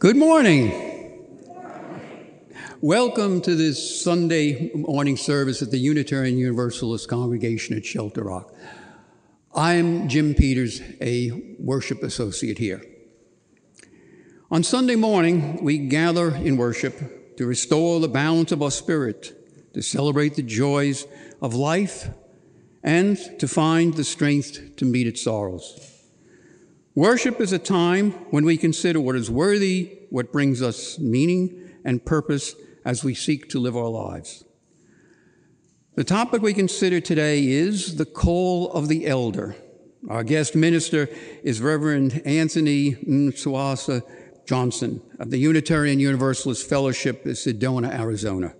Good morning. Welcome to this Sunday morning service at the Unitarian Universalist congregation at Shelter Rock. I'm Jim Peters, a worship associate here. On Sunday morning, we gather in worship to restore the balance of our spirit, to celebrate the joys of life, and to find the strength to meet its sorrows. Worship is a time when we consider what is worthy, what brings us meaning and purpose as we seek to live our lives. The topic we consider today is the call of the elder. Our guest minister is Reverend Anthony Mswasa Johnson of the Unitarian Universalist Fellowship of Sedona, Arizona.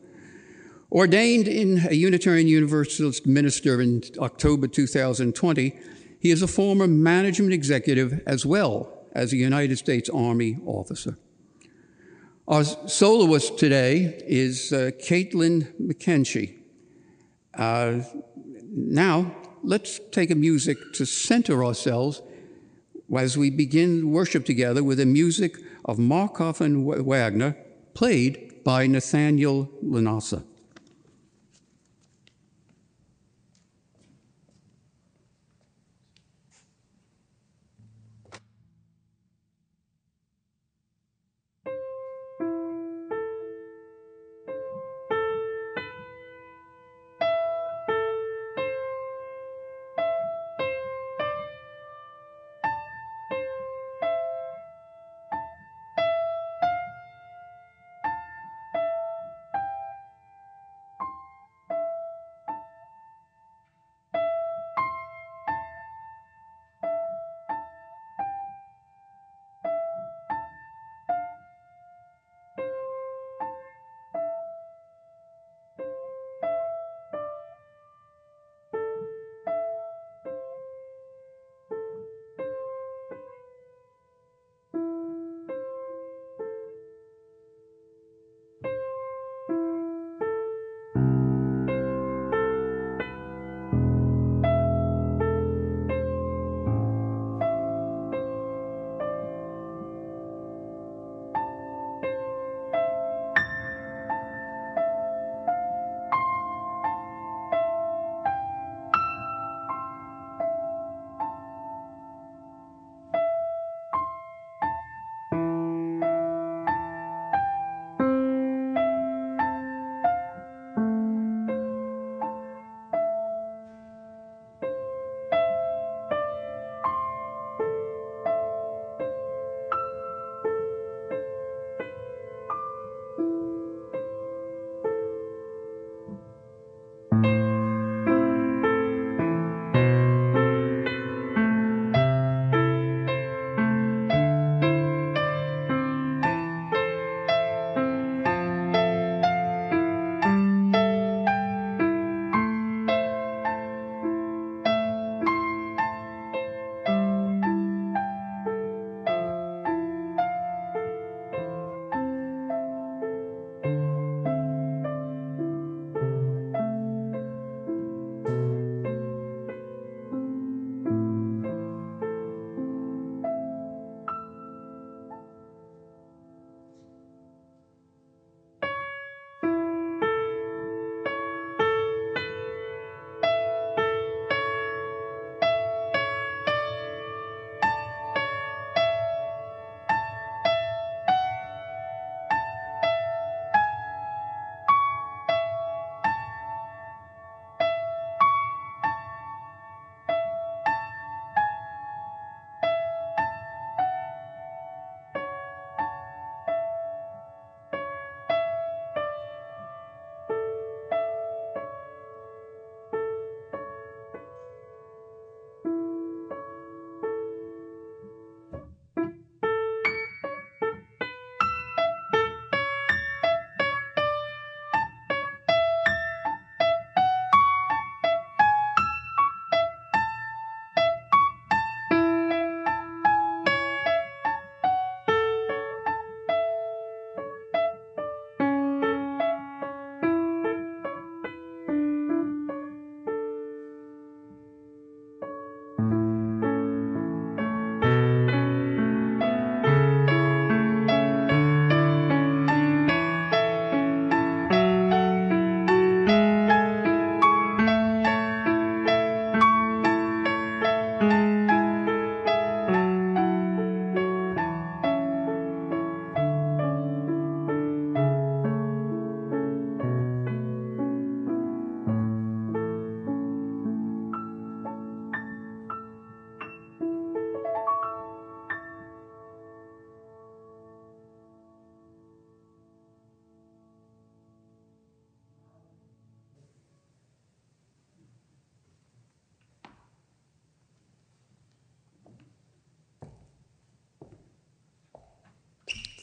Ordained in a Unitarian Universalist minister in October 2020, he is a former management executive as well as a United States Army officer. Our soloist today is uh, Caitlin McKenzie. Uh, now, let's take a music to center ourselves as we begin worship together with the music of Markov and Wagner, played by Nathaniel Lanasa.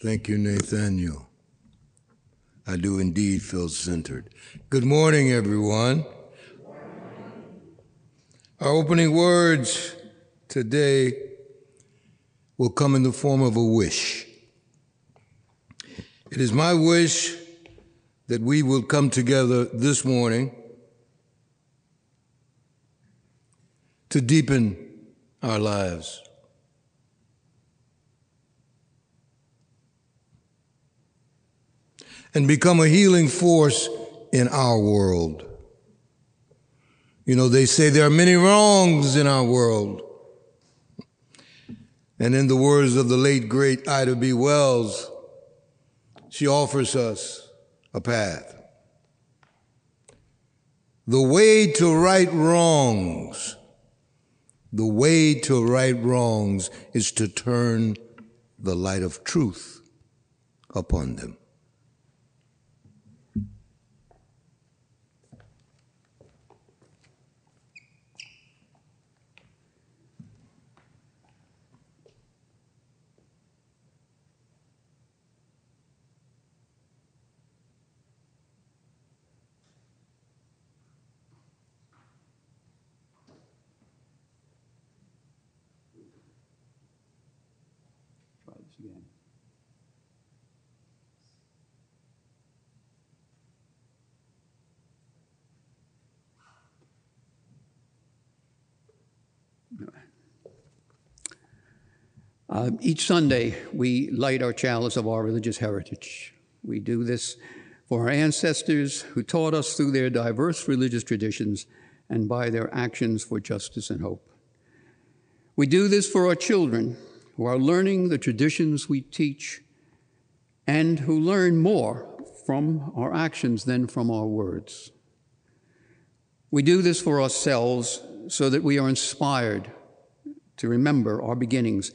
Thank you, Nathaniel. I do indeed feel centered. Good morning, everyone. Our opening words today will come in the form of a wish. It is my wish that we will come together this morning to deepen our lives. And become a healing force in our world. You know, they say there are many wrongs in our world. And in the words of the late, great Ida B. Wells, she offers us a path. The way to right wrongs, the way to right wrongs is to turn the light of truth upon them. Again. Uh, each Sunday, we light our chalice of our religious heritage. We do this for our ancestors who taught us through their diverse religious traditions and by their actions for justice and hope. We do this for our children who are learning the traditions we teach and who learn more from our actions than from our words. We do this for ourselves so that we are inspired to remember our beginnings,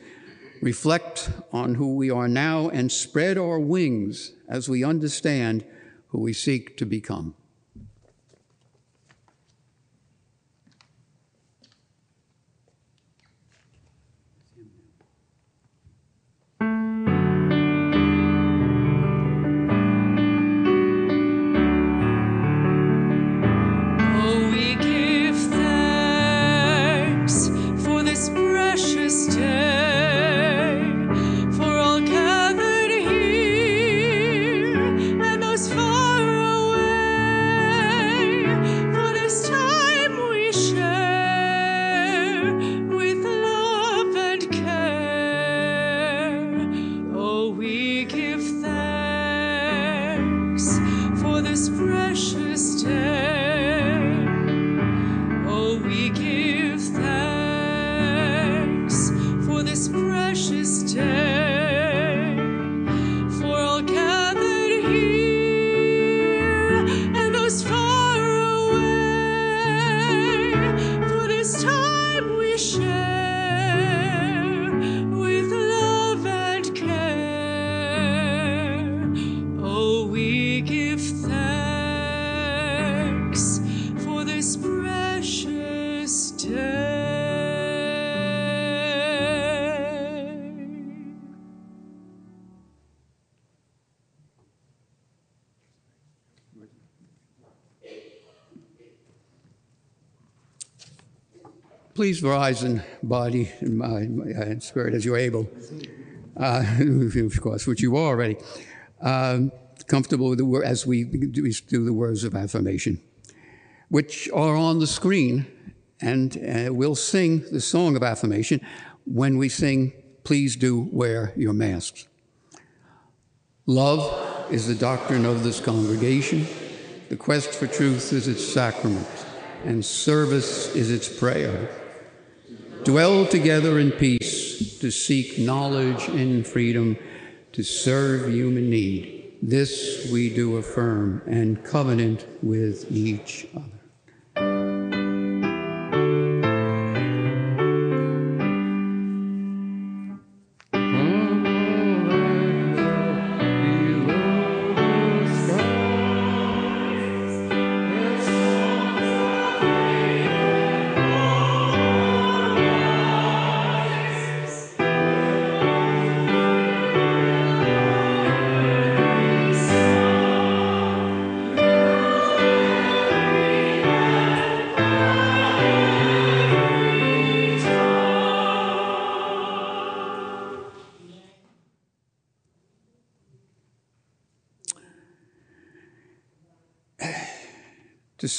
reflect on who we are now, and spread our wings as we understand who we seek to become. Please rise in body and and spirit as you're able, uh, of course, which you are already. Um, comfortable with the word as we do we do the words of affirmation, which are on the screen, and uh, we'll sing the song of affirmation when we sing. Please do wear your masks. Love is the doctrine of this congregation. The quest for truth is its sacrament, and service is its prayer. Dwell together in peace to seek knowledge in freedom, to serve human need. This we do affirm and covenant with each other.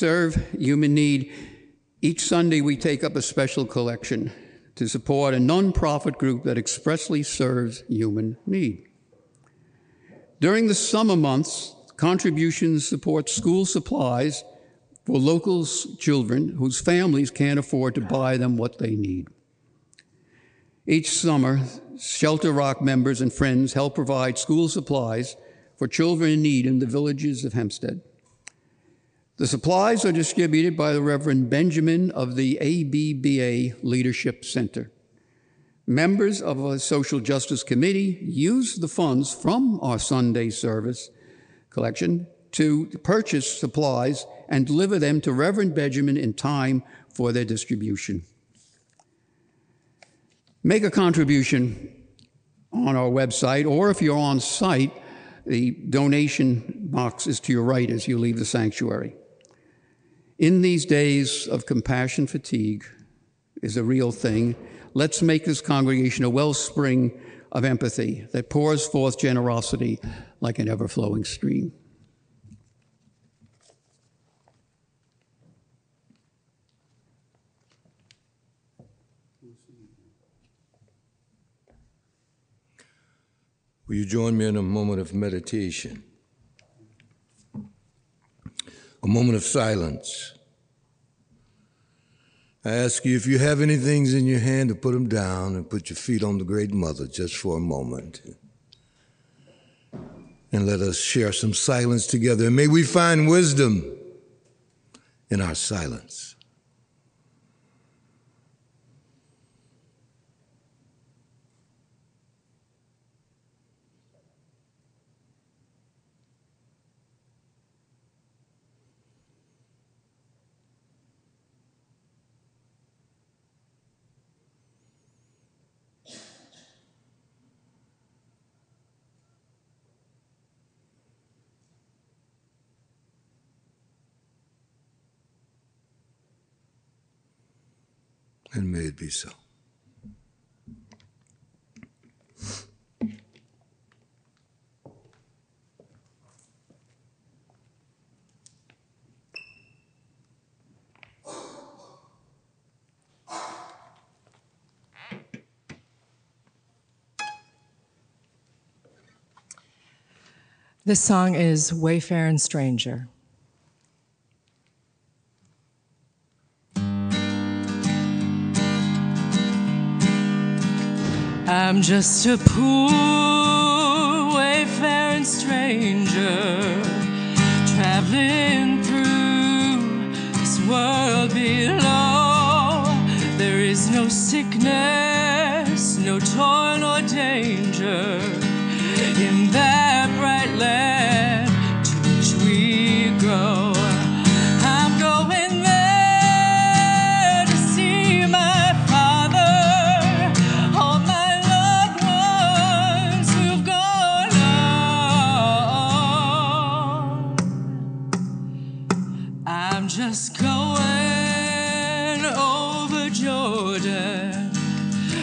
Serve human need, each Sunday we take up a special collection to support a nonprofit group that expressly serves human need. During the summer months, contributions support school supplies for local children whose families can't afford to buy them what they need. Each summer, Shelter Rock members and friends help provide school supplies for children in need in the villages of Hempstead. The supplies are distributed by the Reverend Benjamin of the ABBA Leadership Center. Members of a social justice committee use the funds from our Sunday service collection to purchase supplies and deliver them to Reverend Benjamin in time for their distribution. Make a contribution on our website, or if you're on site, the donation box is to your right as you leave the sanctuary. In these days of compassion fatigue is a real thing. Let's make this congregation a wellspring of empathy that pours forth generosity like an ever flowing stream. Will you join me in a moment of meditation? A moment of silence. I ask you if you have any things in your hand to put them down and put your feet on the great mother just for a moment. And let us share some silence together. And may we find wisdom in our silence. And may it be so. This song is Wayfaring Stranger. I'm just a poor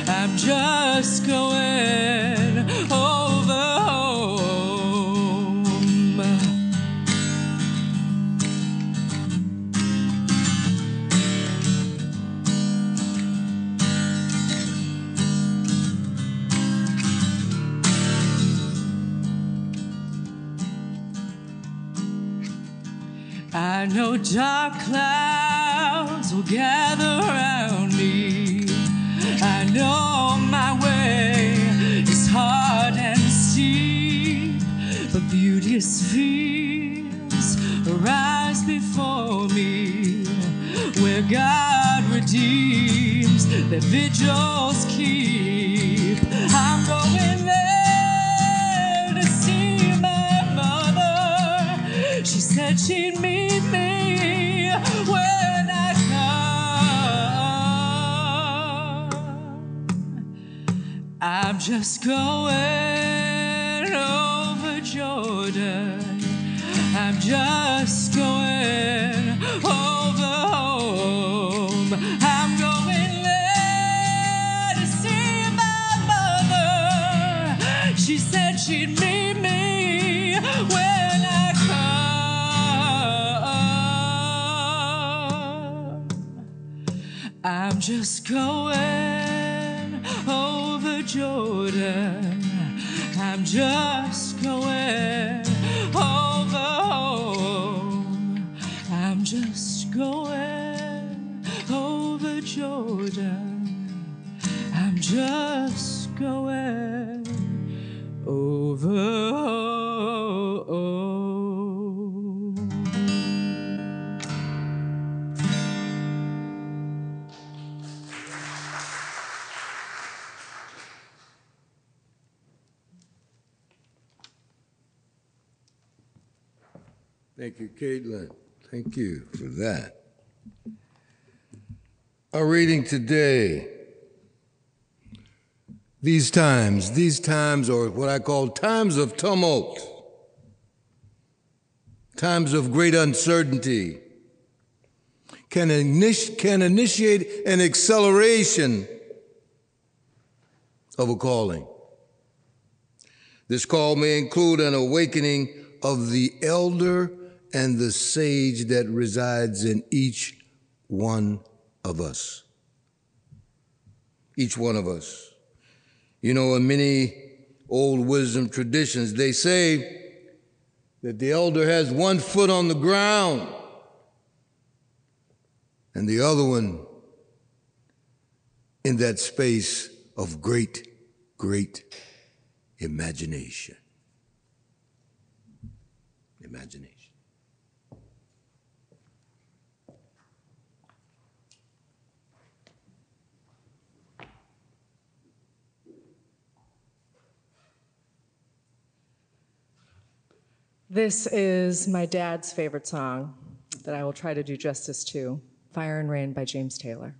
I'm just going over home. I know dark clouds will gather my way is hard and steep, fields before me, where God redeems vigils keep. I'm going there to see my mother. She said she'd meet me I'm just going over Jordan. I'm just going over home. I'm going there to see my mother. She said she'd meet me when I come. I'm just going. Jordan. I'm just going over home. I'm just going over Jordan. I'm just Caitlin. Thank you for that. Our reading today. These times, these times are what I call times of tumult, times of great uncertainty, can, initi- can initiate an acceleration of a calling. This call may include an awakening of the elder and the sage that resides in each one of us. Each one of us. You know, in many old wisdom traditions, they say that the elder has one foot on the ground and the other one in that space of great, great imagination. Imagination. This is my dad's favorite song that I will try to do justice to Fire and Rain by James Taylor.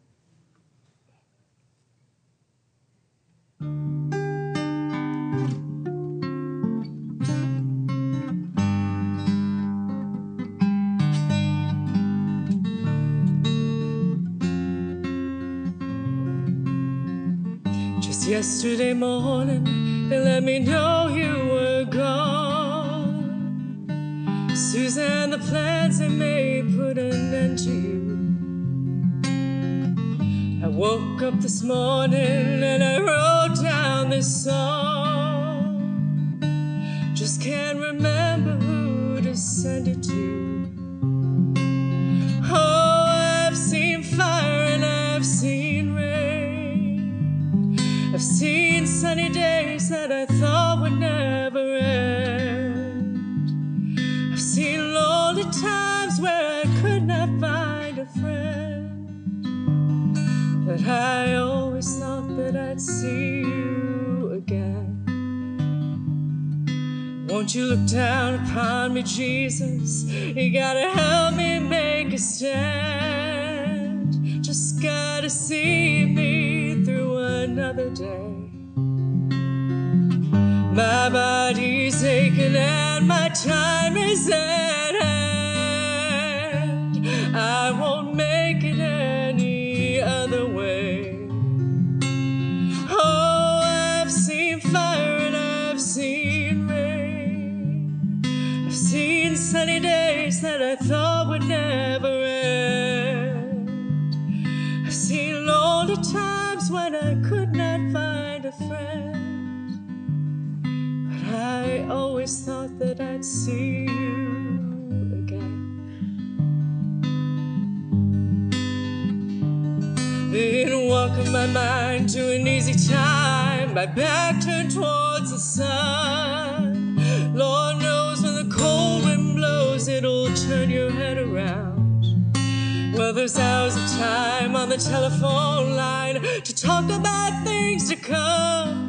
Just yesterday morning, they let me know you were gone. Susan, the plans they made put an end to you. I woke up this morning and I wrote down this song. Just can't remember who to send it to. Oh, I've seen fire and I've seen rain. I've seen sunny days that I thought friend. But I always thought that I'd see you again. Won't you look down upon me, Jesus? You gotta help me make a stand. Just gotta see me through another day. My body's aching and my time is at thought that I'd see you again. Been walking my mind to an easy time, my back turned towards the sun. Lord knows when the cold wind blows, it'll turn your head around. Well, there's hours of time on the telephone line to talk about things to come.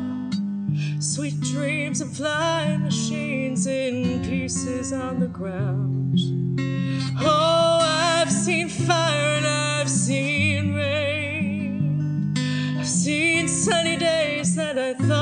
Sweet dreams of flying machines in pieces on the ground. Oh, I've seen fire and I've seen rain. I've seen sunny days that I thought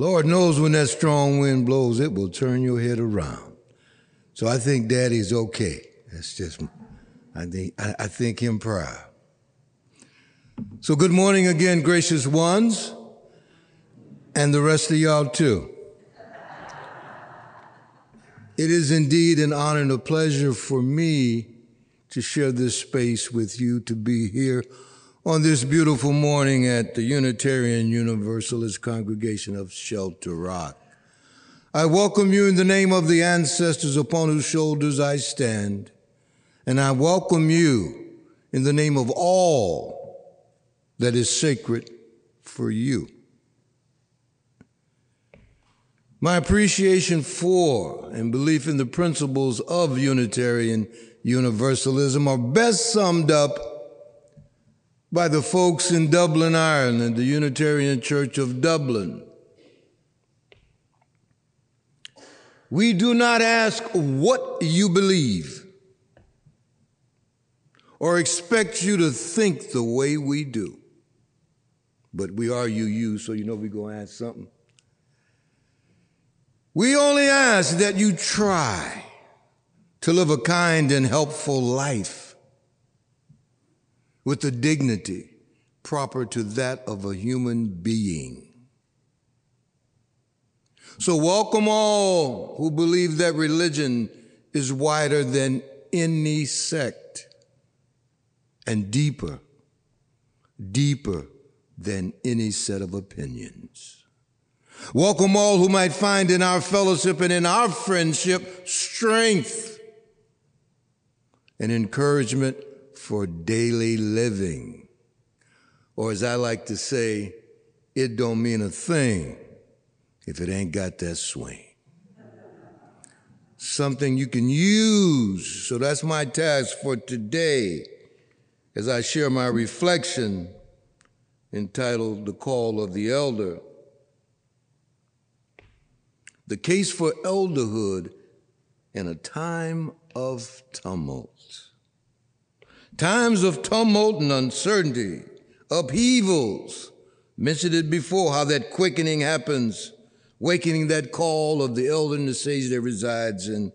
Lord knows when that strong wind blows, it will turn your head around. So I think Daddy's okay. That's just, I think, I, I think him proud. So good morning again, gracious ones, and the rest of y'all too. It is indeed an honor and a pleasure for me to share this space with you, to be here on this beautiful morning at the Unitarian Universalist Congregation of Shelter Rock. I welcome you in the name of the ancestors upon whose shoulders I stand, and I welcome you in the name of all that is sacred for you. My appreciation for and belief in the principles of Unitarian Universalism are best summed up by the folks in Dublin, Ireland, the Unitarian Church of Dublin. We do not ask what you believe or expect you to think the way we do. But we are you, you, so you know we're going to ask something. We only ask that you try to live a kind and helpful life with the dignity proper to that of a human being. So, welcome all who believe that religion is wider than any sect and deeper, deeper than any set of opinions. Welcome all who might find in our fellowship and in our friendship strength and encouragement for daily living. Or as I like to say, it don't mean a thing if it ain't got that swing. Something you can use. So that's my task for today as I share my reflection entitled The Call of the Elder. The case for elderhood in a time of tumult. Times of tumult and uncertainty, upheavals. Mentioned it before how that quickening happens, wakening that call of the elder and the sage that resides in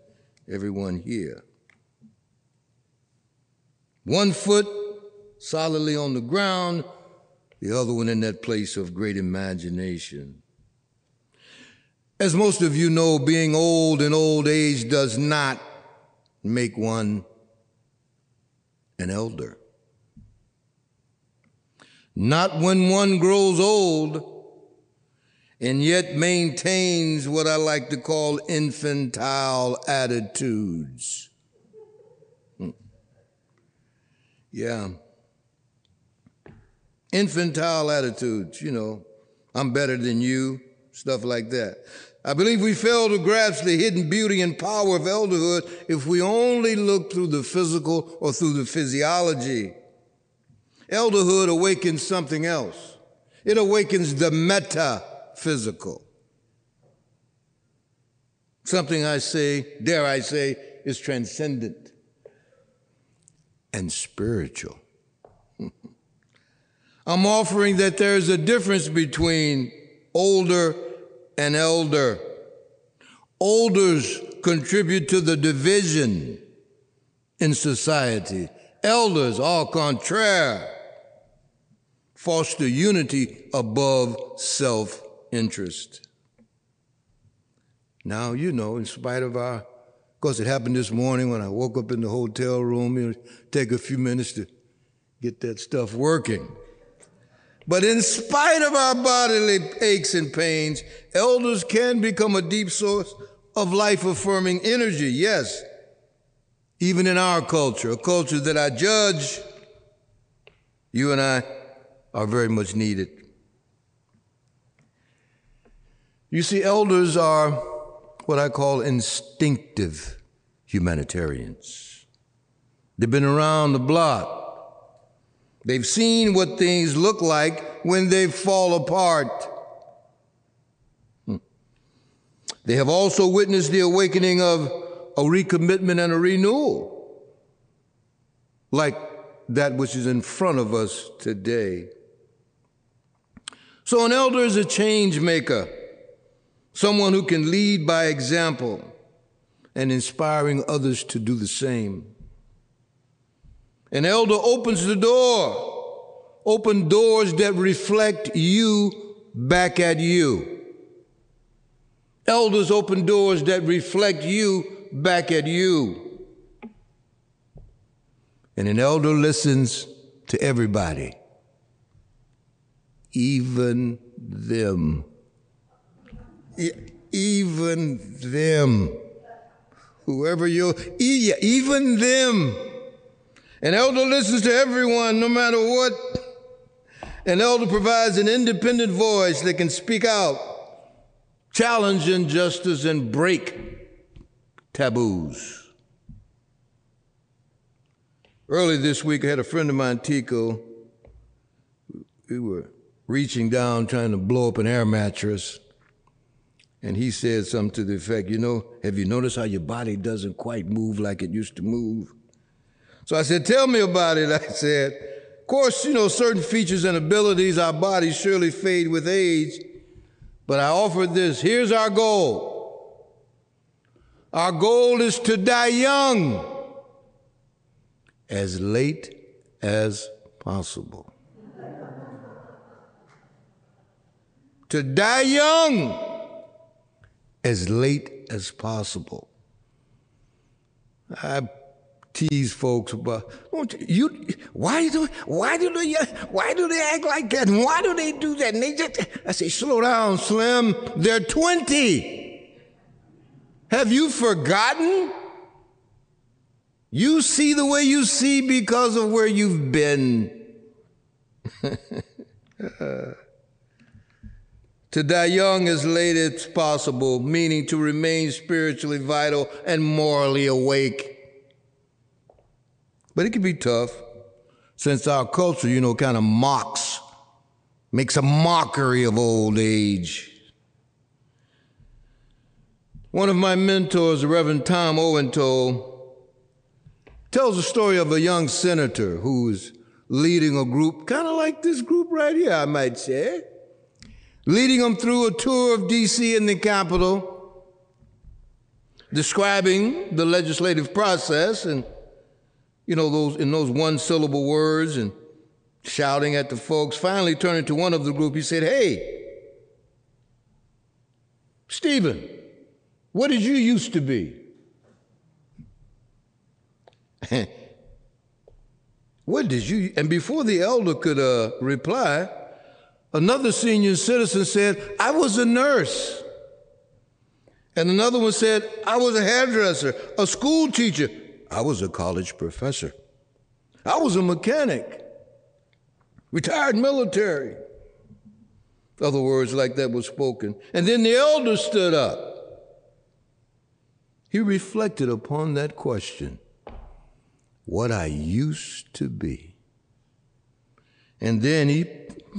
everyone here. One foot solidly on the ground, the other one in that place of great imagination. As most of you know, being old in old age does not make one an elder. Not when one grows old and yet maintains what I like to call infantile attitudes. Hmm. Yeah. Infantile attitudes, you know, I'm better than you, stuff like that. I believe we fail to grasp the hidden beauty and power of elderhood if we only look through the physical or through the physiology. Elderhood awakens something else. It awakens the metaphysical. Something I say, dare I say, is transcendent and spiritual. I'm offering that there's a difference between older and elder. Elders contribute to the division in society. Elders, au contraire, foster unity above self interest. Now, you know, in spite of our, of course, it happened this morning when I woke up in the hotel room, you know, take a few minutes to get that stuff working. But in spite of our bodily aches and pains, elders can become a deep source of life affirming energy, yes, even in our culture, a culture that I judge, you and I are very much needed. You see, elders are what I call instinctive humanitarians. They've been around the block. They've seen what things look like when they fall apart. Hmm. They have also witnessed the awakening of a recommitment and a renewal, like that which is in front of us today. So, an elder is a change maker, someone who can lead by example and inspiring others to do the same. An elder opens the door, open doors that reflect you back at you. Elders open doors that reflect you back at you. And an elder listens to everybody, even them. Even them. Whoever you, even them. An elder listens to everyone, no matter what. An elder provides an independent voice that can speak out, challenge injustice, and break taboos. Early this week, I had a friend of mine, Tico. We were reaching down trying to blow up an air mattress. And he said something to the effect, you know, have you noticed how your body doesn't quite move like it used to move? So I said, tell me about it. I said, of course, you know, certain features and abilities, our bodies surely fade with age. But I offered this. Here's our goal. Our goal is to die young, as late as possible. to die young, as late as possible. I tease folks about you. Why do why do they why do they act like that? And why do they do that? And they just I say, slow down, Slim. They're twenty. Have you forgotten? You see the way you see because of where you've been. to die young as late as possible, meaning to remain spiritually vital and morally awake. But it can be tough since our culture, you know, kind of mocks, makes a mockery of old age. One of my mentors, the Reverend Tom Owen-Towle, tells the story of a young senator who's leading a group, kind of like this group right here, I might say, leading them through a tour of D.C. and the Capitol, describing the legislative process and you know, those in those one syllable words and shouting at the folks. Finally, turning to one of the group, he said, Hey, Stephen, what did you used to be? what did you? And before the elder could uh, reply, another senior citizen said, I was a nurse. And another one said, I was a hairdresser, a school teacher, I was a college professor. I was a mechanic, retired military. Other words like that were spoken. And then the elder stood up. He reflected upon that question what I used to be. And then he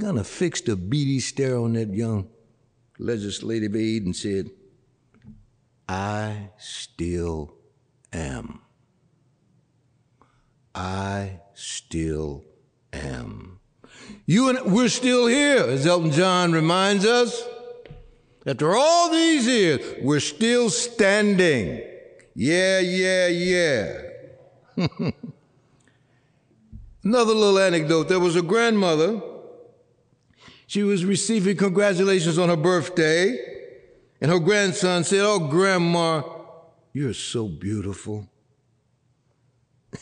kind of fixed a beady stare on that young legislative aide and said, I still am. I still am. You and we're still here, as Elton John reminds us. After all these years, we're still standing. Yeah, yeah, yeah. Another little anecdote there was a grandmother. She was receiving congratulations on her birthday, and her grandson said, Oh, Grandma, you're so beautiful.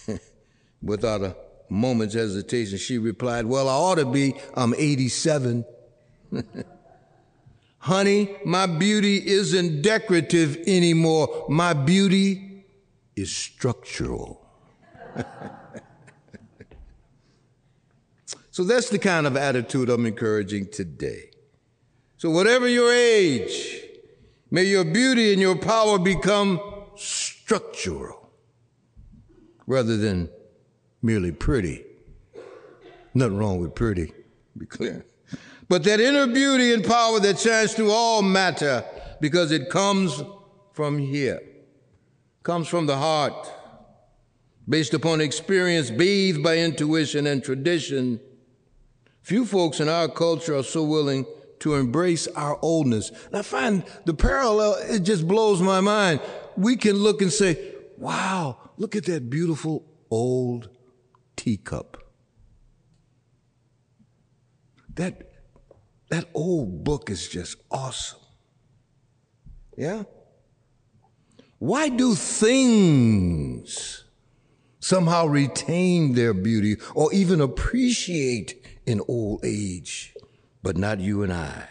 Without a moment's hesitation, she replied, Well, I ought to be. I'm 87. Honey, my beauty isn't decorative anymore. My beauty is structural. so that's the kind of attitude I'm encouraging today. So, whatever your age, may your beauty and your power become structural rather than merely pretty. Nothing wrong with pretty, be clear. But that inner beauty and power that shines through all matter because it comes from here, comes from the heart, based upon experience, bathed by intuition and tradition. Few folks in our culture are so willing to embrace our oldness. And I find the parallel, it just blows my mind. We can look and say, wow, look at that beautiful old teacup. That, that old book is just awesome. Yeah? Why do things somehow retain their beauty or even appreciate in old age, but not you and I?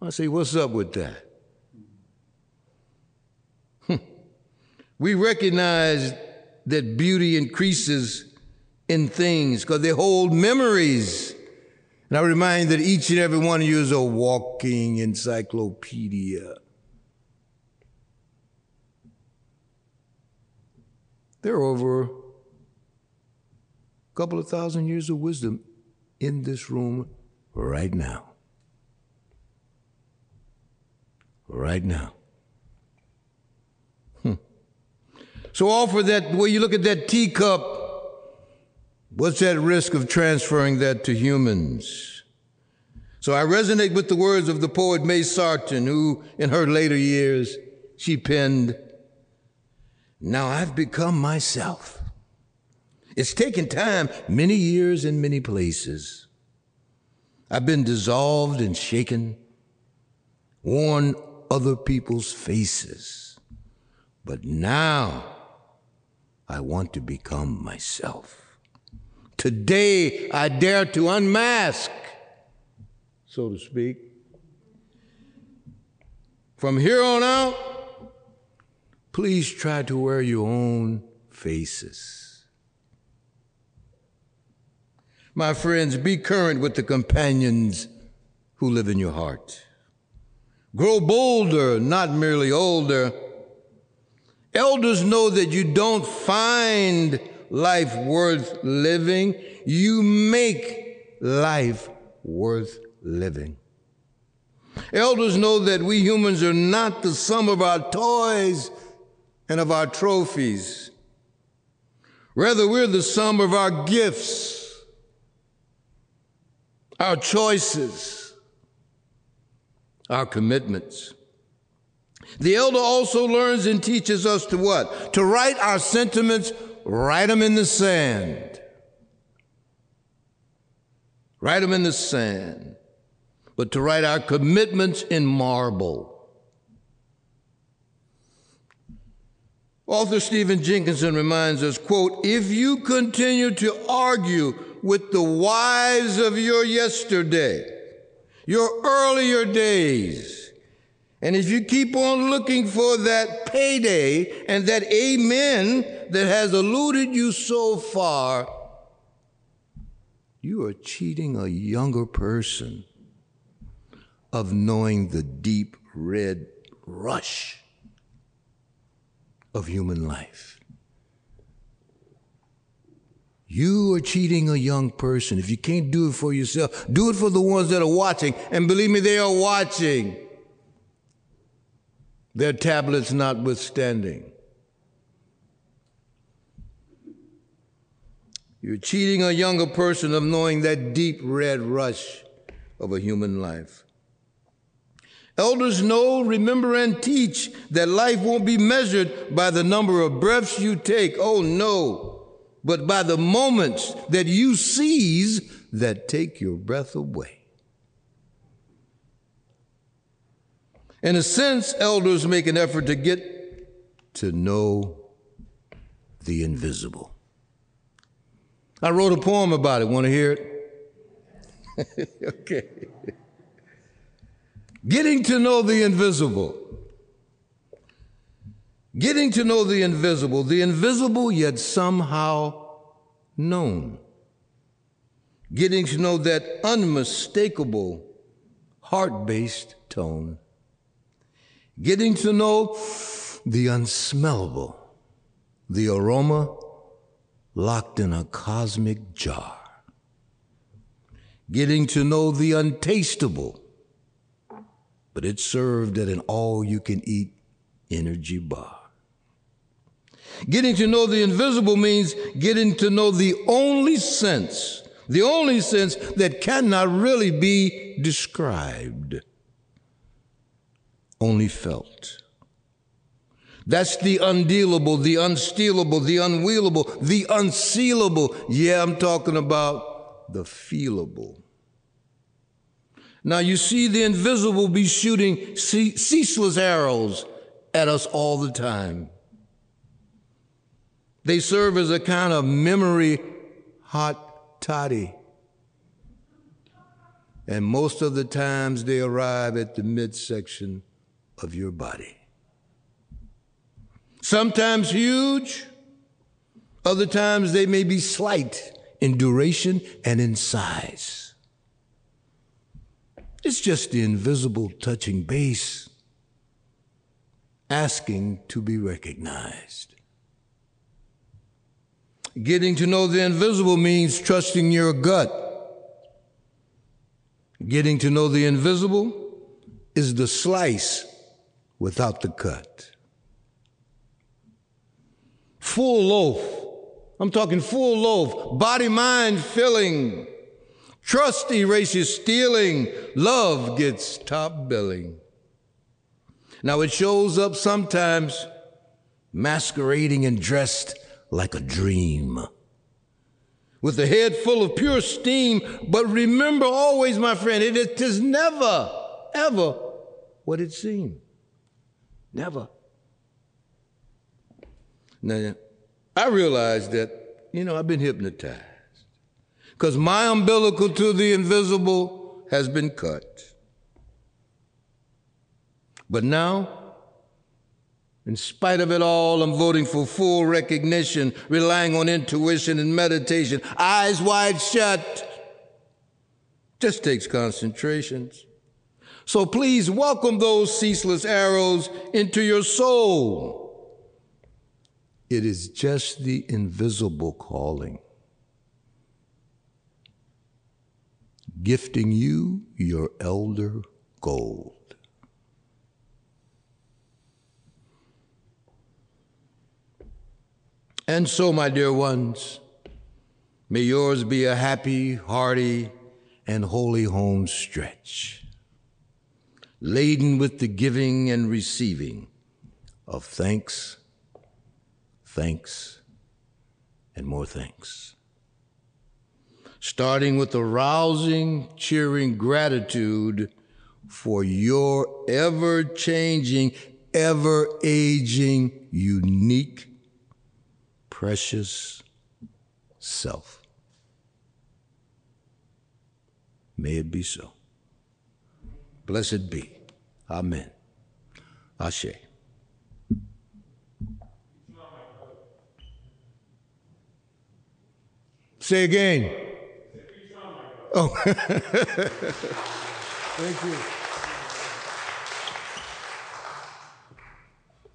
I say, what's up with that? Hmm. We recognize that beauty increases in things because they hold memories. And I remind that each and every one of you is a walking encyclopedia. There are over a couple of thousand years of wisdom in this room right now. Right now. So offer that, when you look at that teacup, what's that risk of transferring that to humans? So I resonate with the words of the poet May Sarton, who in her later years, she penned, now I've become myself. It's taken time, many years in many places. I've been dissolved and shaken, worn other people's faces. But now I want to become myself. Today I dare to unmask, so to speak. From here on out, please try to wear your own faces. My friends, be current with the companions who live in your heart. Grow bolder, not merely older. Elders know that you don't find life worth living, you make life worth living. Elders know that we humans are not the sum of our toys and of our trophies. Rather, we're the sum of our gifts, our choices, our commitments. The elder also learns and teaches us to what? To write our sentiments, write them in the sand. Write them in the sand. But to write our commitments in marble. Author Stephen Jenkinson reminds us, quote, if you continue to argue with the wives of your yesterday, your earlier days, and if you keep on looking for that payday and that amen that has eluded you so far, you are cheating a younger person of knowing the deep red rush of human life. You are cheating a young person. If you can't do it for yourself, do it for the ones that are watching. And believe me, they are watching. Their tablets notwithstanding. You're cheating a younger person of knowing that deep red rush of a human life. Elders know, remember, and teach that life won't be measured by the number of breaths you take. Oh no, but by the moments that you seize that take your breath away. In a sense, elders make an effort to get to know the invisible. I wrote a poem about it. Want to hear it? okay. Getting to know the invisible. Getting to know the invisible, the invisible yet somehow known. Getting to know that unmistakable heart based tone. Getting to know the unsmellable, the aroma locked in a cosmic jar. Getting to know the untastable but it's served at an all you can eat energy bar. Getting to know the invisible means getting to know the only sense the only sense that cannot really be described, only felt. That's the undealable, the unstealable, the unwheelable, the unsealable. Yeah, I'm talking about the feelable. Now you see the invisible be shooting ceaseless arrows at us all the time. They serve as a kind of memory hot toddy. And most of the times they arrive at the midsection of your body. Sometimes huge, other times they may be slight in duration and in size. It's just the invisible touching base, asking to be recognized. Getting to know the invisible means trusting your gut. Getting to know the invisible is the slice without the cut. Full loaf. I'm talking full loaf. Body, mind filling. Trust erases stealing. Love gets top billing. Now it shows up sometimes masquerading and dressed like a dream. With a head full of pure steam, but remember always, my friend, it is never, ever what it seemed. Never. Now, I realize that, you know, I've been hypnotized because my umbilical to the invisible has been cut. But now, in spite of it all, I'm voting for full recognition, relying on intuition and meditation. Eyes wide shut. Just takes concentrations. So please welcome those ceaseless arrows into your soul. It is just the invisible calling, gifting you your elder gold. And so, my dear ones, may yours be a happy, hearty, and holy home stretch, laden with the giving and receiving of thanks, thanks, and more thanks. Starting with a rousing, cheering gratitude for your ever changing, ever aging, unique precious self. May it be so. Blessed be. Amen. Ashe. Say again. Oh. Thank you.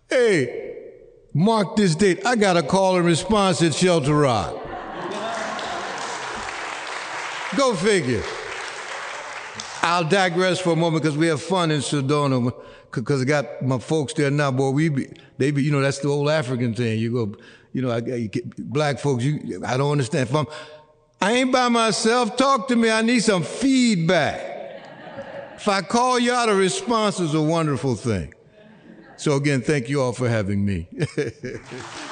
Hey, Mark this date. I got a call and response at Shelter Rock. Go figure. I'll digress for a moment because we have fun in Sedona because I got my folks there now. Boy, we be, they be, you know, that's the old African thing. You go, you know, I, you get, black folks, you, I don't understand. If I'm, I ain't by myself. Talk to me. I need some feedback. If I call you out, a response is a wonderful thing. So again, thank you all for having me.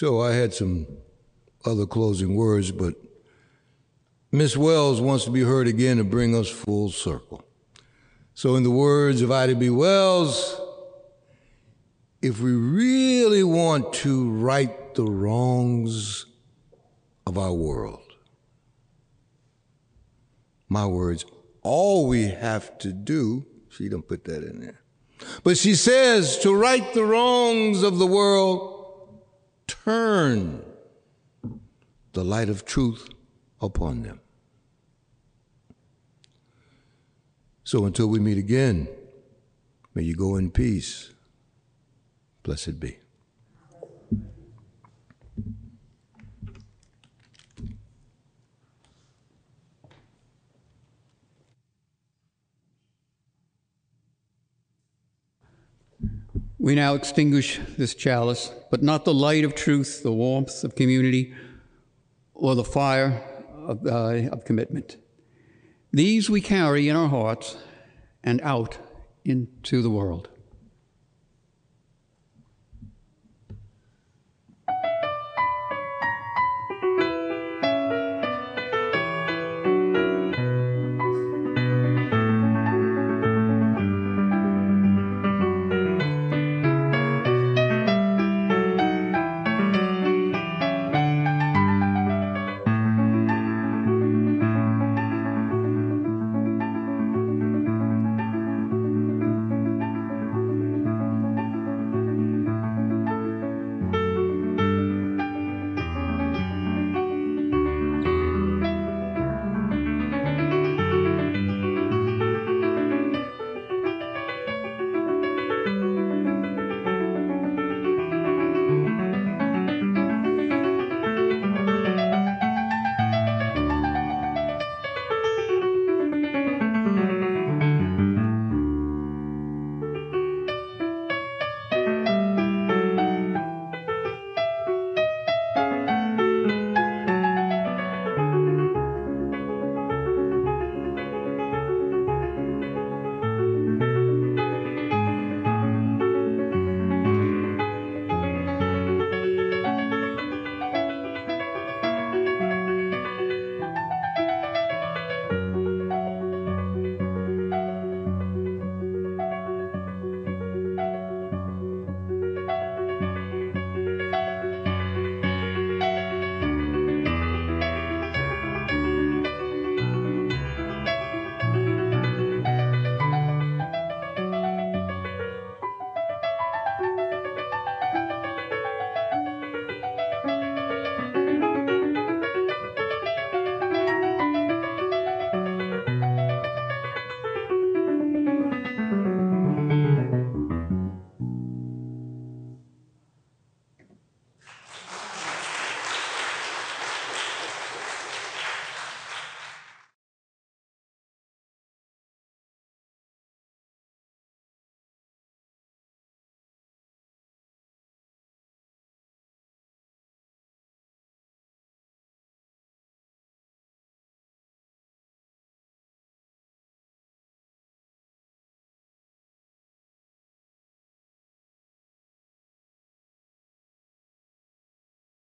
So I had some other closing words, but Miss Wells wants to be heard again to bring us full circle. So, in the words of Ida B. Wells, if we really want to right the wrongs of our world, my words, all we have to do, she don't put that in there. But she says to right the wrongs of the world, turn the light of truth upon them. So until we meet again, may you go in peace. Blessed be. We now extinguish this chalice, but not the light of truth, the warmth of community, or the fire of, uh, of commitment. These we carry in our hearts and out into the world.